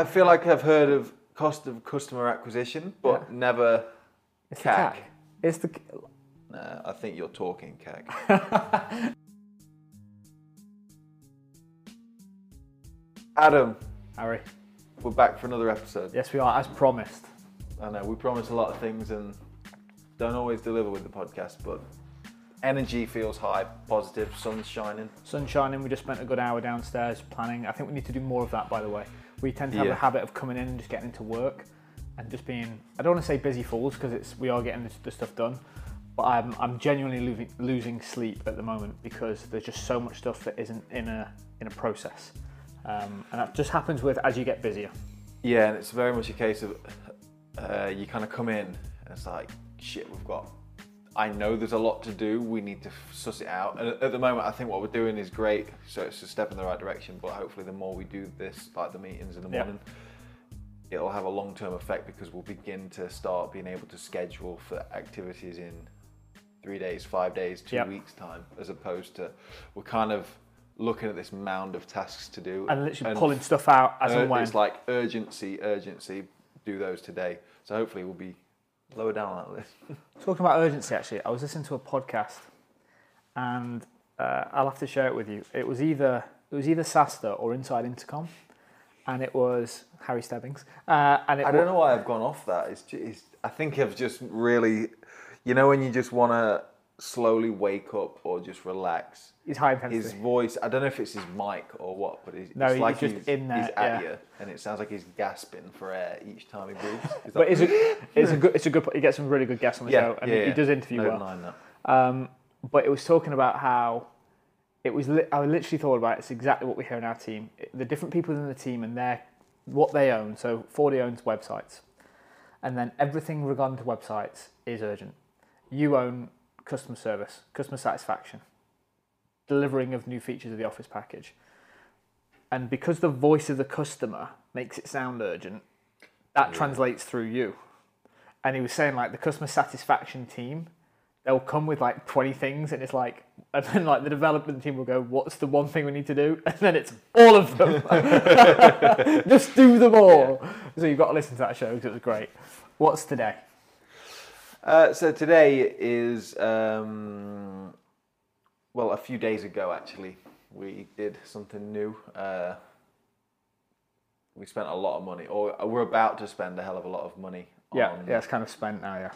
I feel like I've heard of cost of customer acquisition, but Yeah. never It's CAC. the CAC. It's the Nah, I think you're talking CAC. Adam, Harry. we're back for another episode. Yes, we are, as promised. I know we promise a lot of things and don't always deliver with the podcast, but energy feels high, positive, sun's shining. Sun shining. We just spent a good hour downstairs planning. I think we need to do more of that, by the way. We tend to have Yeah. a habit of coming in and just getting into work and just being. I don't want to say busy fools because it's we are getting the stuff done, but I'm I'm genuinely losing, losing sleep at the moment because there's just so much stuff that isn't in a in a process, um, and that just happens with as you get busier. Yeah, and it's very much a case of uh, you kind of come in and it's like, shit, we've got. I know there's a lot to do. We need to suss it out. And at the moment, I think what we're doing is great. So it's a step in the right direction. But hopefully, the more we do this, like the meetings in the morning, it'll have a long-term effect because we'll begin to start being able to schedule for activities in three days, five days, two Yep. weeks time, as opposed to we're kind of looking at this mound of tasks to do And literally pulling stuff out as Ur- and when. It's like urgency, urgency. Do those today. So hopefully we'll be lower down on that list. Talking about urgency, actually, I was listening to a podcast, and uh, I'll have to share it with you. It was either it was either SaaStr or Inside Intercom, and it was Harry Stebbings. Uh, and it I don't know why I've gone off that. It's, it's I think I've just really, you know, when you just want to slowly wake up or just relax. He's high intensity. His voice, I don't know if it's his mic or what, but it's, No, it's he's like just he's, in there, he's at yeah. you, and it sounds like he's gasping for air each time he breathes. He's But like, it's a, it's a good it's a good. He gets some really good guests on the yeah, show, and yeah, he, he does interview no well. Um, but it was talking about how it was. Li- I literally thought about it. It's exactly what we hear in our team. The different people in the team and their what they own. So Fordy owns websites, and then everything regarding to websites is urgent. You own customer service, customer satisfaction, delivering of new features of the Office package, and because the voice of the customer makes it sound urgent, that translates through you. And he was saying like the customer satisfaction team they'll come with like 20 things and it's like and then like the development team will go what's the one thing we need to do? And then it's all of them. Just do them all. So you've got to listen to that show because it was great. What's today Uh, so today is, um, well, a few days ago actually, we did something new. Uh, we spent a lot of money, or we're about to spend a hell of a lot of money. yeah on, yeah it's kind of spent now yeah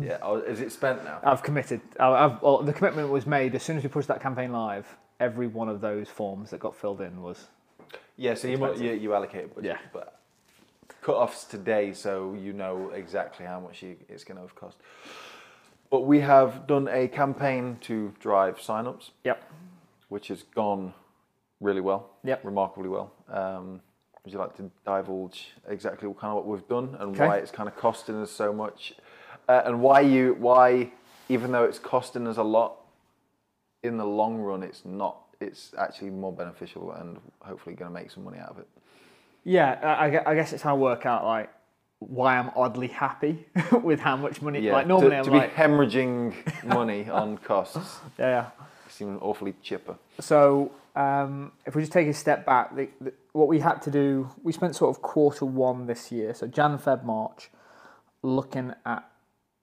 yeah. Oh, is it spent now? i've committed I- I've, well, the commitment was made as soon as we pushed that campaign live every one of those forms that got filled in was Yeah. So you expensive. you, you allocate budget, Yeah. but cut-offs today, so you know exactly how much you, it's going to have cost. But we have done a campaign to drive sign-ups. yep which has gone really well. Yep. Remarkably well. Um, would you like to divulge exactly what kind of what we've done and Okay. why it's kind of costing us so much, uh, and why you why even though it's costing us a lot, in the long run it's not. It's actually more beneficial and hopefully going to make some money out of it. Yeah I, I guess it's how I work out like why i'm oddly happy with how much money Yeah. like normally to, i'm to like be hemorrhaging money on costs yeah yeah seems awfully chipper. So um, if we just take a step back, the, the, what we had to do, we spent sort of quarter one this year, so Jan, Feb, March, looking at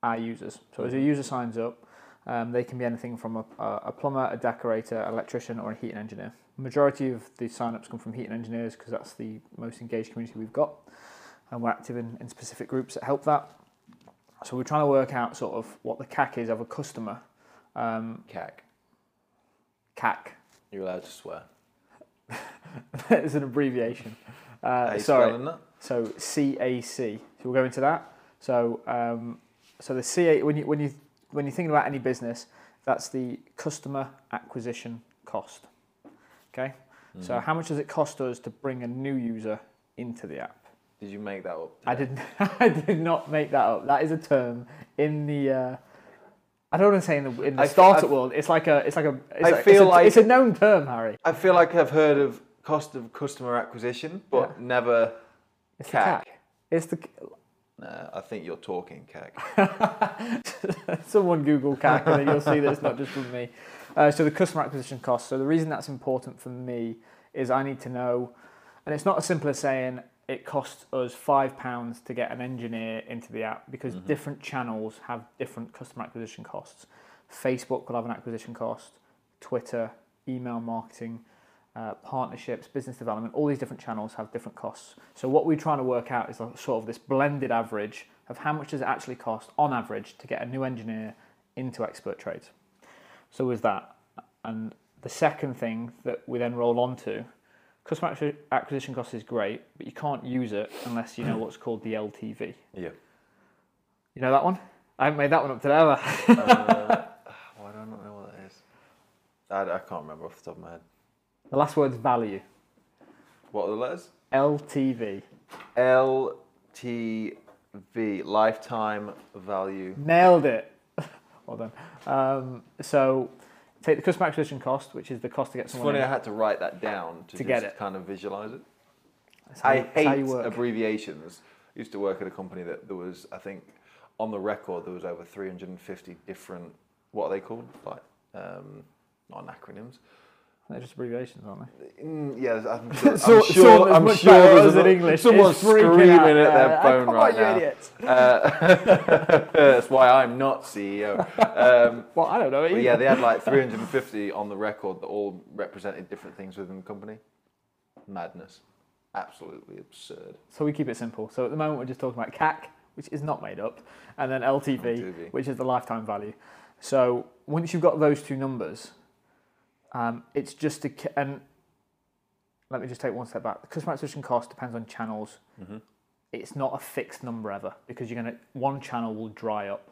our users. So as a user signs up, um, they can be anything from a, a plumber, a decorator, an electrician, or a heating engineer. Majority of the sign-ups come from heating engineers because that's the most engaged community we've got, and we're active in, in specific groups that help that. So we're trying to work out sort of what the CAC is of a customer. Um, CAC. CAC. You're allowed to swear. it's an abbreviation. Uh, sorry. that? So CAC. So we'll go into that. So um, so the CA when you when you when you're thinking about any business, that's the customer acquisition cost. Okay. So how much does it cost us to bring a new user into the app? Did you make that up? I didn't. I did not make that up. That is a term in the. Uh, I don't want to say in the in the I- startup I- world. It's like a. It's like a. It's I like- feel it's a, like- it's a known term, Harry. I feel like I've heard of cost of customer acquisition, but Yeah. never It's CAC. the CAC. It's the. Nah, I think you're talking CAC. Someone Google CAC and you'll see that it's not just from me. Uh, so the customer acquisition cost. So the reason that's important for me is I need to know, and it's not as simple as saying it costs us five pounds to get an engineer into the app because different channels have different customer acquisition costs. Facebook will have an acquisition cost, Twitter, email marketing, uh, partnerships, business development, all these different channels have different costs. So what we're trying to work out is sort of this blended average of how much does it actually cost on average to get a new engineer into expert trades. So with that, and the second thing that we then roll on to, customer acquisition cost is great, but you can't use it unless you know what's called the LTV. Yeah. You know that one? I haven't made that one up today ever. uh, why do I not know what that is? I, I can't remember off the top of my head. The last word's value. What are the letters? LTV. LTV, lifetime value. Nailed it. well done. Um, so take the customer acquisition cost, which is the cost to get It's someone funny I had to write that down to, To just get it. kind of visualize it. That's how I that's how hate you work. abbreviations. I used to work at a company that there was, I think, on the record there was over 350 different. What are they called? Like, um, not acronyms. They're just abbreviations, aren't they? Mm, yeah, I'm sure. So- I'm sure. I'm much sure there's in English. Someone's screaming out at their phone right now. idiots. Uh, that's why I'm not CEO. Um, Well, I don't know. either. yeah, they had like 350 on the record that all represented different things within the company. Madness. Absolutely absurd. So we keep it simple. So at the moment we're just talking about CAC, which is not made up, and then LTV, LTV. which is the lifetime value. So once you've got those two numbers, um, it's just a and let me just take one step back. The customer acquisition cost depends on channels. Mhm. It's not a fixed number ever because you're gonna one channel will dry up.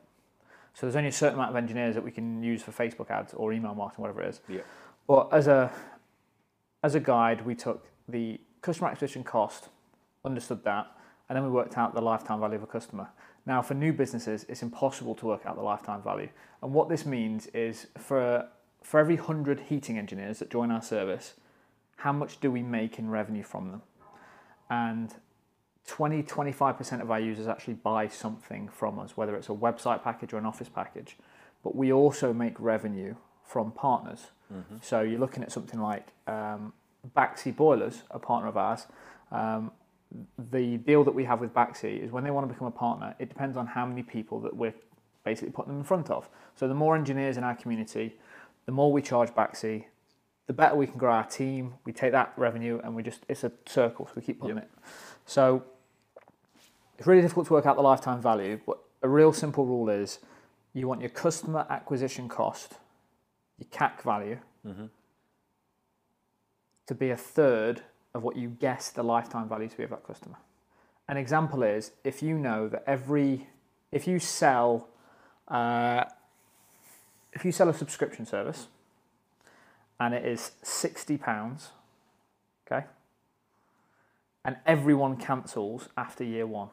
So there's only a certain amount of engineers that we can use for Facebook ads or email marketing, whatever it is. Yeah. But as a as a guide, we took the customer acquisition cost, understood that, and then we worked out the lifetime value of a customer. Now, for new businesses, it's impossible to work out the lifetime value. And what this means is for for every 100 heating engineers that join our service, how much do we make in revenue from them? And 20 25% of our users actually buy something from us, whether it's a website package or an office package. But we also make revenue from partners. So you're looking at something like um, Baxi Boilers, a partner of ours. Um, the deal that we have with Baxi is when they want to become a partner, it depends on how many people that we're basically putting them in front of. So the more engineers in our community, the more we charge Baxi, the better we can grow our team. We take that revenue and we just, it's a circle, so we keep putting it. So it's really difficult to work out the lifetime value, but a real simple rule is you want your customer acquisition cost, your CAC value, to be a third of what you guess the lifetime value to be of that customer. An example is if you know that every, if you sell, uh, if you sell a subscription service and it is sixty pounds, okay, and everyone cancels after year one,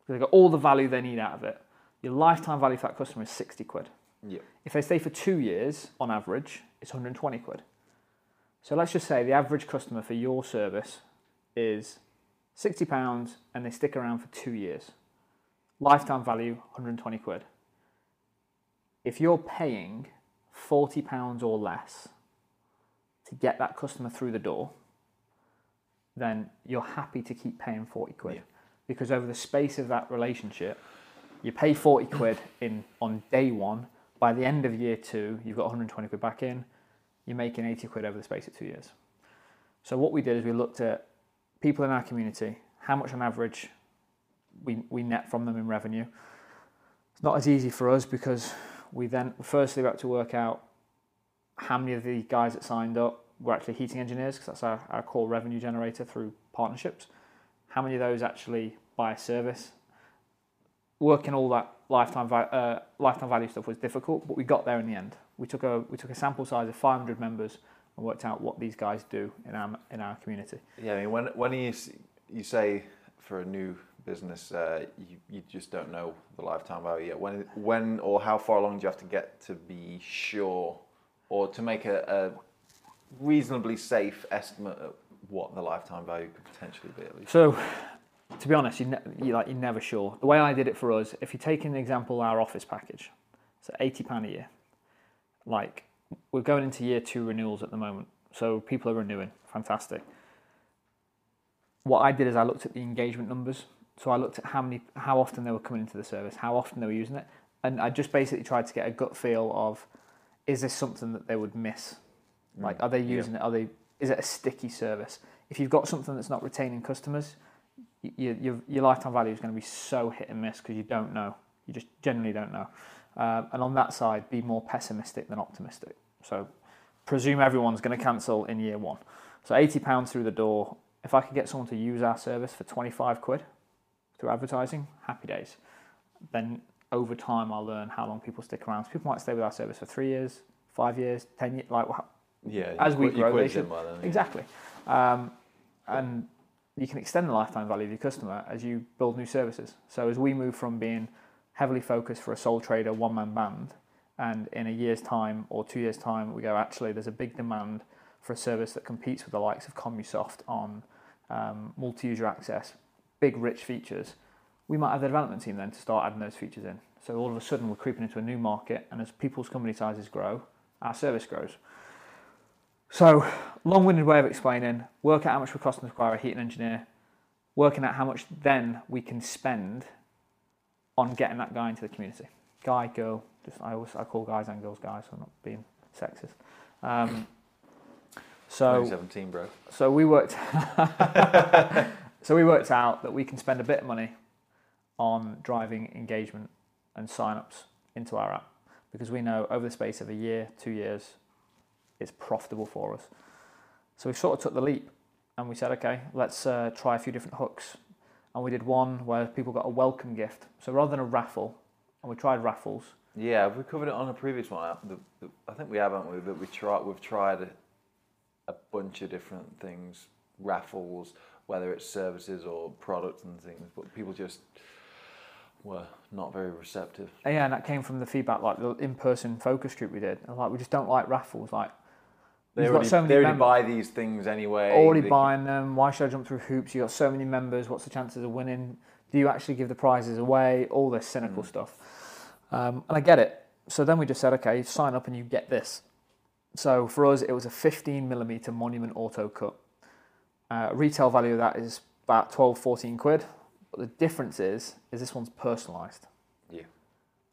because they got all the value they need out of it. Your lifetime value for that customer is sixty quid. Yeah. If they stay for two years, on average, it's 120 quid. So let's just say the average customer for your service is 60 pounds and they stick around for two years. Lifetime value 120 quid. If you're paying 40 pounds or less to get that customer through the door, then you're happy to keep paying 40 quid. Yeah. Because over the space of that relationship, you pay 40 quid in on day one. By the end of year two, you've got 120 quid back in. You're making 80 quid over the space of two years. So what we did is we looked at people in our community, how much on average we, we net from them in revenue. It's not as easy for us because we then firstly we had to work out how many of the guys that signed up were actually heating engineers because that's our, our core revenue generator through partnerships. How many of those actually buy a service? Working all that lifetime uh, lifetime value stuff was difficult, but we got there in the end. We took a we took a sample size of 500 members and worked out what these guys do in our in our community. Yeah, I mean, when when you you say for a new business, uh, you you just don't know the lifetime value yet. When when or how far along do you have to get to be sure, or to make a, a reasonably safe estimate of what the lifetime value could potentially be at least? So, to be honest, you, ne- you like you're never sure. The way I did it for us, if you take an example, our office package, so eighty pound a year. Like we're going into year two renewals at the moment, so people are renewing. Fantastic. what I did is I looked at the engagement numbers. So I looked at how many, how often they were coming into the service, how often they were using it, and I just basically tried to get a gut feel of, is this something that they would miss? Like, are they using it? Are they? Is it a sticky service? If you've got something that's not retaining customers, your your, your lifetime value is going to be so hit and miss because you don't know. You just generally don't know. Um, and on that side, be more pessimistic than optimistic. So presume everyone's going to cancel in year one. So eighty pounds through the door. If I could get someone to use our service for twenty five quid through advertising, happy days. Then over time, I'll learn how long people stick around. So people might stay with our service for three years, five years, ten years. Like Yeah. As we grow, they should- in by then, yeah. Exactly. Um, and you can extend the lifetime value of your customer as you build new services. So as we move from being heavily focused for a sole trader, one man band, and in a year's time or two years' time, we go, actually, there's a big demand for a service that competes with the likes of Commusoft on um, multi user access, big rich features. We might have the development team then to start adding those features in. So all of a sudden, we're creeping into a new market, and as people's company sizes grow, our service grows. So, long-winded way of explaining: work out how much we're costing to acquire a heating engineer, working out how much then we can spend on getting that guy into the community. Guy, girl, just I always I call guys and girls guys, so I'm not being sexist. Um, so 2017, bro. so we worked. so we worked out that we can spend a bit of money on driving engagement and sign-ups into our app because we know over the space of a year, two years, it's profitable for us. So we sort of took the leap and we said, okay, let's uh, try a few different hooks. And we did one where people got a welcome gift. So rather than a raffle, and we tried raffles. Yeah, we covered it on a previous one. The, the, I think we haven't we, but we tried. We've tried a, a bunch of different things, raffles, whether it's services or products and things. But people just were not very receptive. Yeah, and that came from the feedback, like the in-person focus group we did. And like we just don't like raffles. Like They already, so many they already buy these things anyway. already They- buying them. Why should I jump through hoops? You got so many members. What's the chances of winning? Do you actually give the prizes away? All this cynical stuff. Um, and I get it. So then we just said, okay, sign up and you get this. So for us, it was a 15 millimeter Monument Auto Cut. Uh, retail value of that is about 12, 14 quid. But the difference is, is this one's personalised. Yeah.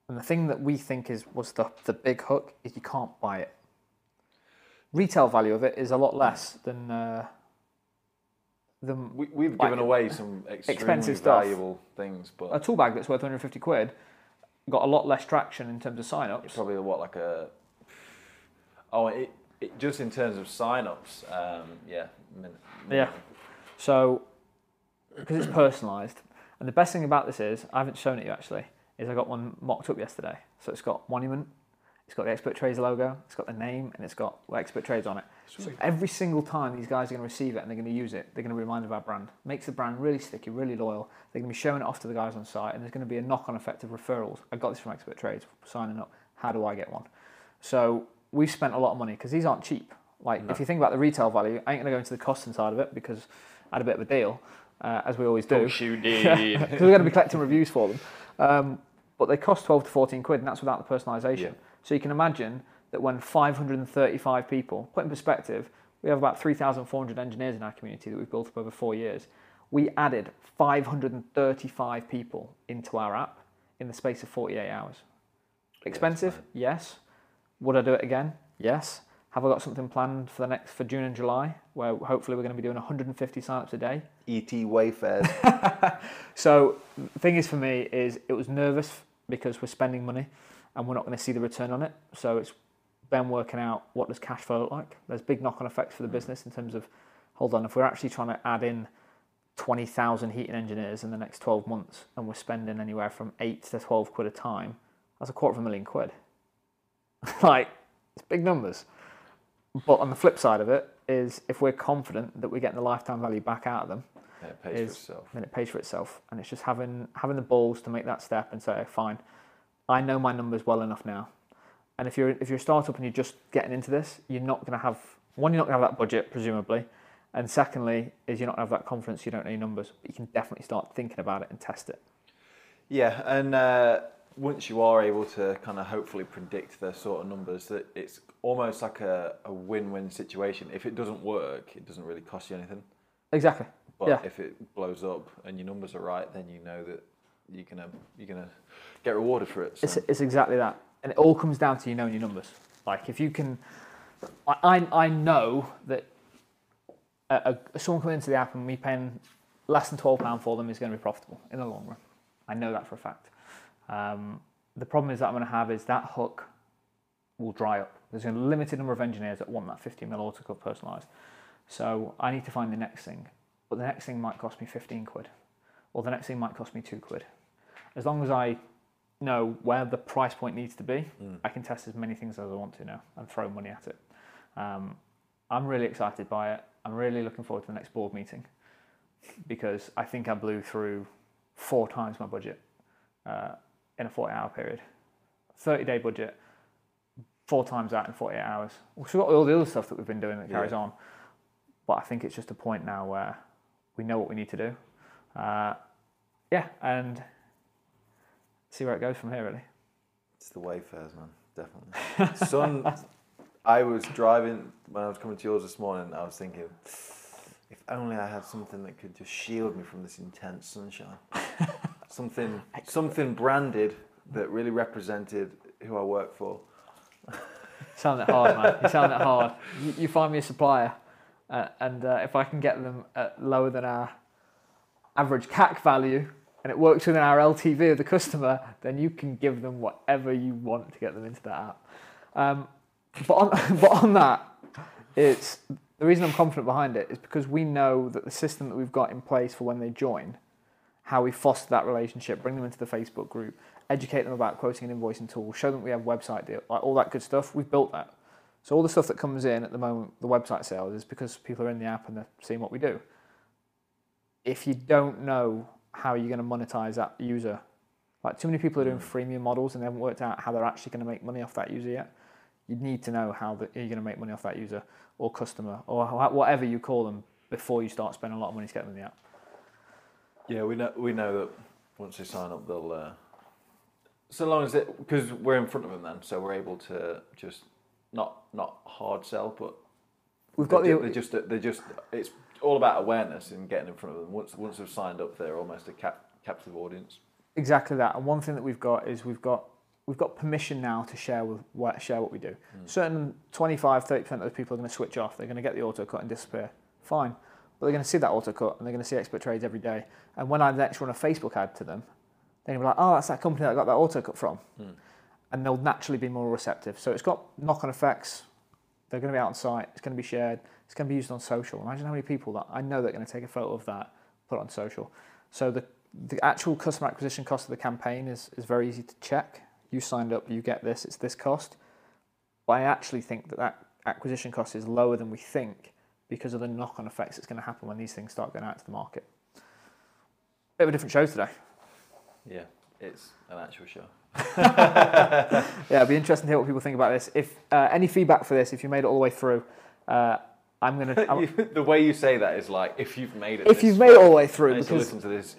And the thing that we think is was the, the big hook is you can't buy it. Retail value of it is a lot less than uh, than We, we've Like, given away some extremely expensive stuff. valuable things, but a tool bag that's worth 150 quid. Got a lot less traction in terms of sign-ups. It's probably what like a oh it, it just in terms of sign-ups um, yeah min- Yeah. So, because it's personalised, and the best thing about this is, I haven't shown it you actually, is I got one mocked up yesterday. So it's got Monument, it's got the Expert Trades logo, it's got the name, and it's got Expert Trades on it. So every single time these guys are going to receive it and they're going to use it, they're going to be reminded of our brand. Makes the brand really sticky, really loyal. They're going to be showing it off to the guys on site, and there's going to be a knock-on effect of referrals. I got this from Expert Trades, signing up. How do I get one? So we've spent a lot of money because these aren't cheap. Like if you think about the retail value, I ain't going to go into the costing side of it because I had a bit of a deal, uh, as we always do. because we're going to be collecting reviews for them. Um, but they cost 12 to 14 quid, and that's without the personalisation. Yeah. So you can imagine that when 535 people, put in perspective, we have about 3,400 engineers in our community that we've built up over four years. We added 535 people into our app in the space of 48 hours. Expensive? yes. Would I do it again? Yes. Have I got something planned for the next for June and July where hopefully we're going to be doing 150 signups a day? ET Wayfarers So the thing is for me is it was nervous because we're spending money and we're not going to see the return on it. So it's been working out what does cash flow look like. There's big knock-on effects for the mm. business in terms of hold on if we're actually trying to add in 20,000 heating engineers in the next 12 months and we're spending anywhere from 8 to 12 quid a time, that's a quarter of a million quid. like it's big numbers. But on the flip side of it is if we're confident that we're getting the lifetime value back out of them, yeah, it pays for itself then it pays for itself. And it's just having having the balls to make that step and say, fine, I know my numbers well enough now. And if you're if you're a startup and you're just getting into this, you're not going to have one, you're not going to have that budget presumably, and secondly, is you're not going to have that confidence. You don't know your numbers, but you can definitely start thinking about it and test it. yeah and uh, once you are able to kind of hopefully predict the sort of numbers that it's almost like a, a win-win situation if it doesn't work it doesn't really cost you anything Exactly. But Yeah. if it blows up and your numbers are right, then you know that you're gonna you're gonna get rewarded for it. So. It's, it's exactly that. And it all comes down to you knowing your numbers. Like if you can, I, I, know that a, a, someone coming into the app and me paying less than £12 for them is going to be profitable in the long run. I know that for a fact. Um, the problem is that I'm going to have is that hook will dry up. There's a limited number of engineers that want that 50 mil autocut personalized. So I need to find the next thing. But the next thing might cost me 15 quid. Or the next thing might cost me two quid. As long as I know where the price point needs to be, I can test as many things as I want to now and throw money at it. Um, I'm really excited by it. I'm really looking forward to the next board meeting because I think I blew through four times my budget uh, in a 40 hour period. 30 day budget, four times that in 48 hours. We've got all the other stuff that we've been doing that carries Yeah. on. But I think it's just a point now where we know what we need to do. Uh, yeah, and see where it goes from here, really. It's the Wayfarers, man, definitely. Sun, I was driving when I was coming to yours this morning. I was thinking, if only I had something that could just shield me from this intense sunshine. something, something branded that really represented who I work for. Sound it hard, man. You sound it hard. You, you find me a supplier, uh, and uh, if I can get them at lower than our average CAC value, and it works within our LTV of the customer, then you can give them whatever you want to get them into that app. Um, but on, but on that, it's the reason I'm confident behind it is because we know that the system that we've got in place for when they join, how we foster that relationship, bring them into the Facebook group, educate them about quoting and invoicing tools, show them we have website deal, like all that good stuff. We've built that. So all the stuff that comes in at the moment, the website sales, is because people are in the app and they're seeing what we do. If you don't know how you're going to monetize that user, like too many people are doing hmm. freemium models and they haven't worked out how they're actually going to make money off that user yet. You need to know how the, you're going to make money off that user or customer or whatever you call them before you start spending a lot of money to get them in the app. Yeah, we know we know that once they sign up, they'll. Uh, so long as it, because we're in front of them then, so we're able to just not not hard sell, but We've got they, the they just they're just it's all about awareness and getting in front of them. Once once they've signed up, they're almost a cap, captive audience. Exactly that. And one thing that we've got is we've got we've got permission now to share with what share what we do. Certain 25, 30 percent of those people are going to switch off. They're going to get the auto cut and disappear. Fine, but they're going to see that auto cut and they're going to see expert trades every day. And when I next run a Facebook ad to them, they're going to be like, "Oh, that's that company that I got that auto cut from," hmm. and they'll naturally be more receptive. So it's got knock-on effects. They're going to be out on site. It's going to be shared. It's going to be used on social. Imagine how many people that I know that are going to take a photo of that, put it on social. So the the actual customer acquisition cost of the campaign is, is very easy to check. You signed up, you get this, it's this cost. But I actually think that that acquisition cost is lower than we think because of the knock-on effects that's going to happen when these things start going out to the market. Bit of a different show today. Yeah, it's an actual show. Yeah, it'll be interesting to hear what people think about this. If uh, any feedback for this, if you made it all the way through, uh, I'm gonna. I'm- the way you say that is like if you've made it. if you've made it all the way through, need to because listen to this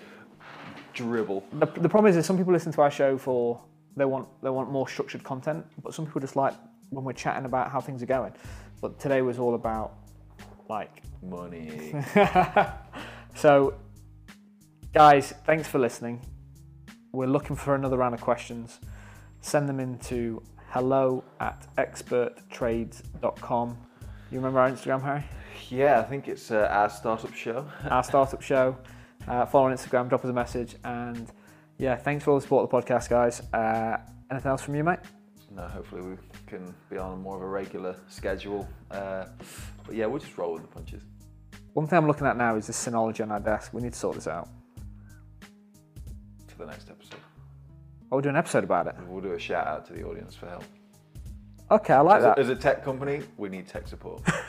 dribble. the, the problem is that some people listen to our show for they want they want more structured content, but some people just like when we're chatting about how things are going. But today was all about like Money. so guys, thanks for listening. We're looking for another round of questions. Send them into hello at experttrades.com. You remember our Instagram, Harry? yeah, I think it's uh, our startup show. Our startup show. Uh, follow on Instagram, drop us a message, and yeah, thanks for all the support of the podcast, guys. Uh, anything else from you, mate? No, hopefully we can be on more of a regular schedule. Uh, but yeah, we'll just roll with the punches One thing I'm looking at now is this Synology on our desk. We need to sort this out. for the next episode. Oh, we'll do an episode about it. We'll do a shout out to the audience for help. Okay, I like As that. a, as a tech company, we need tech support.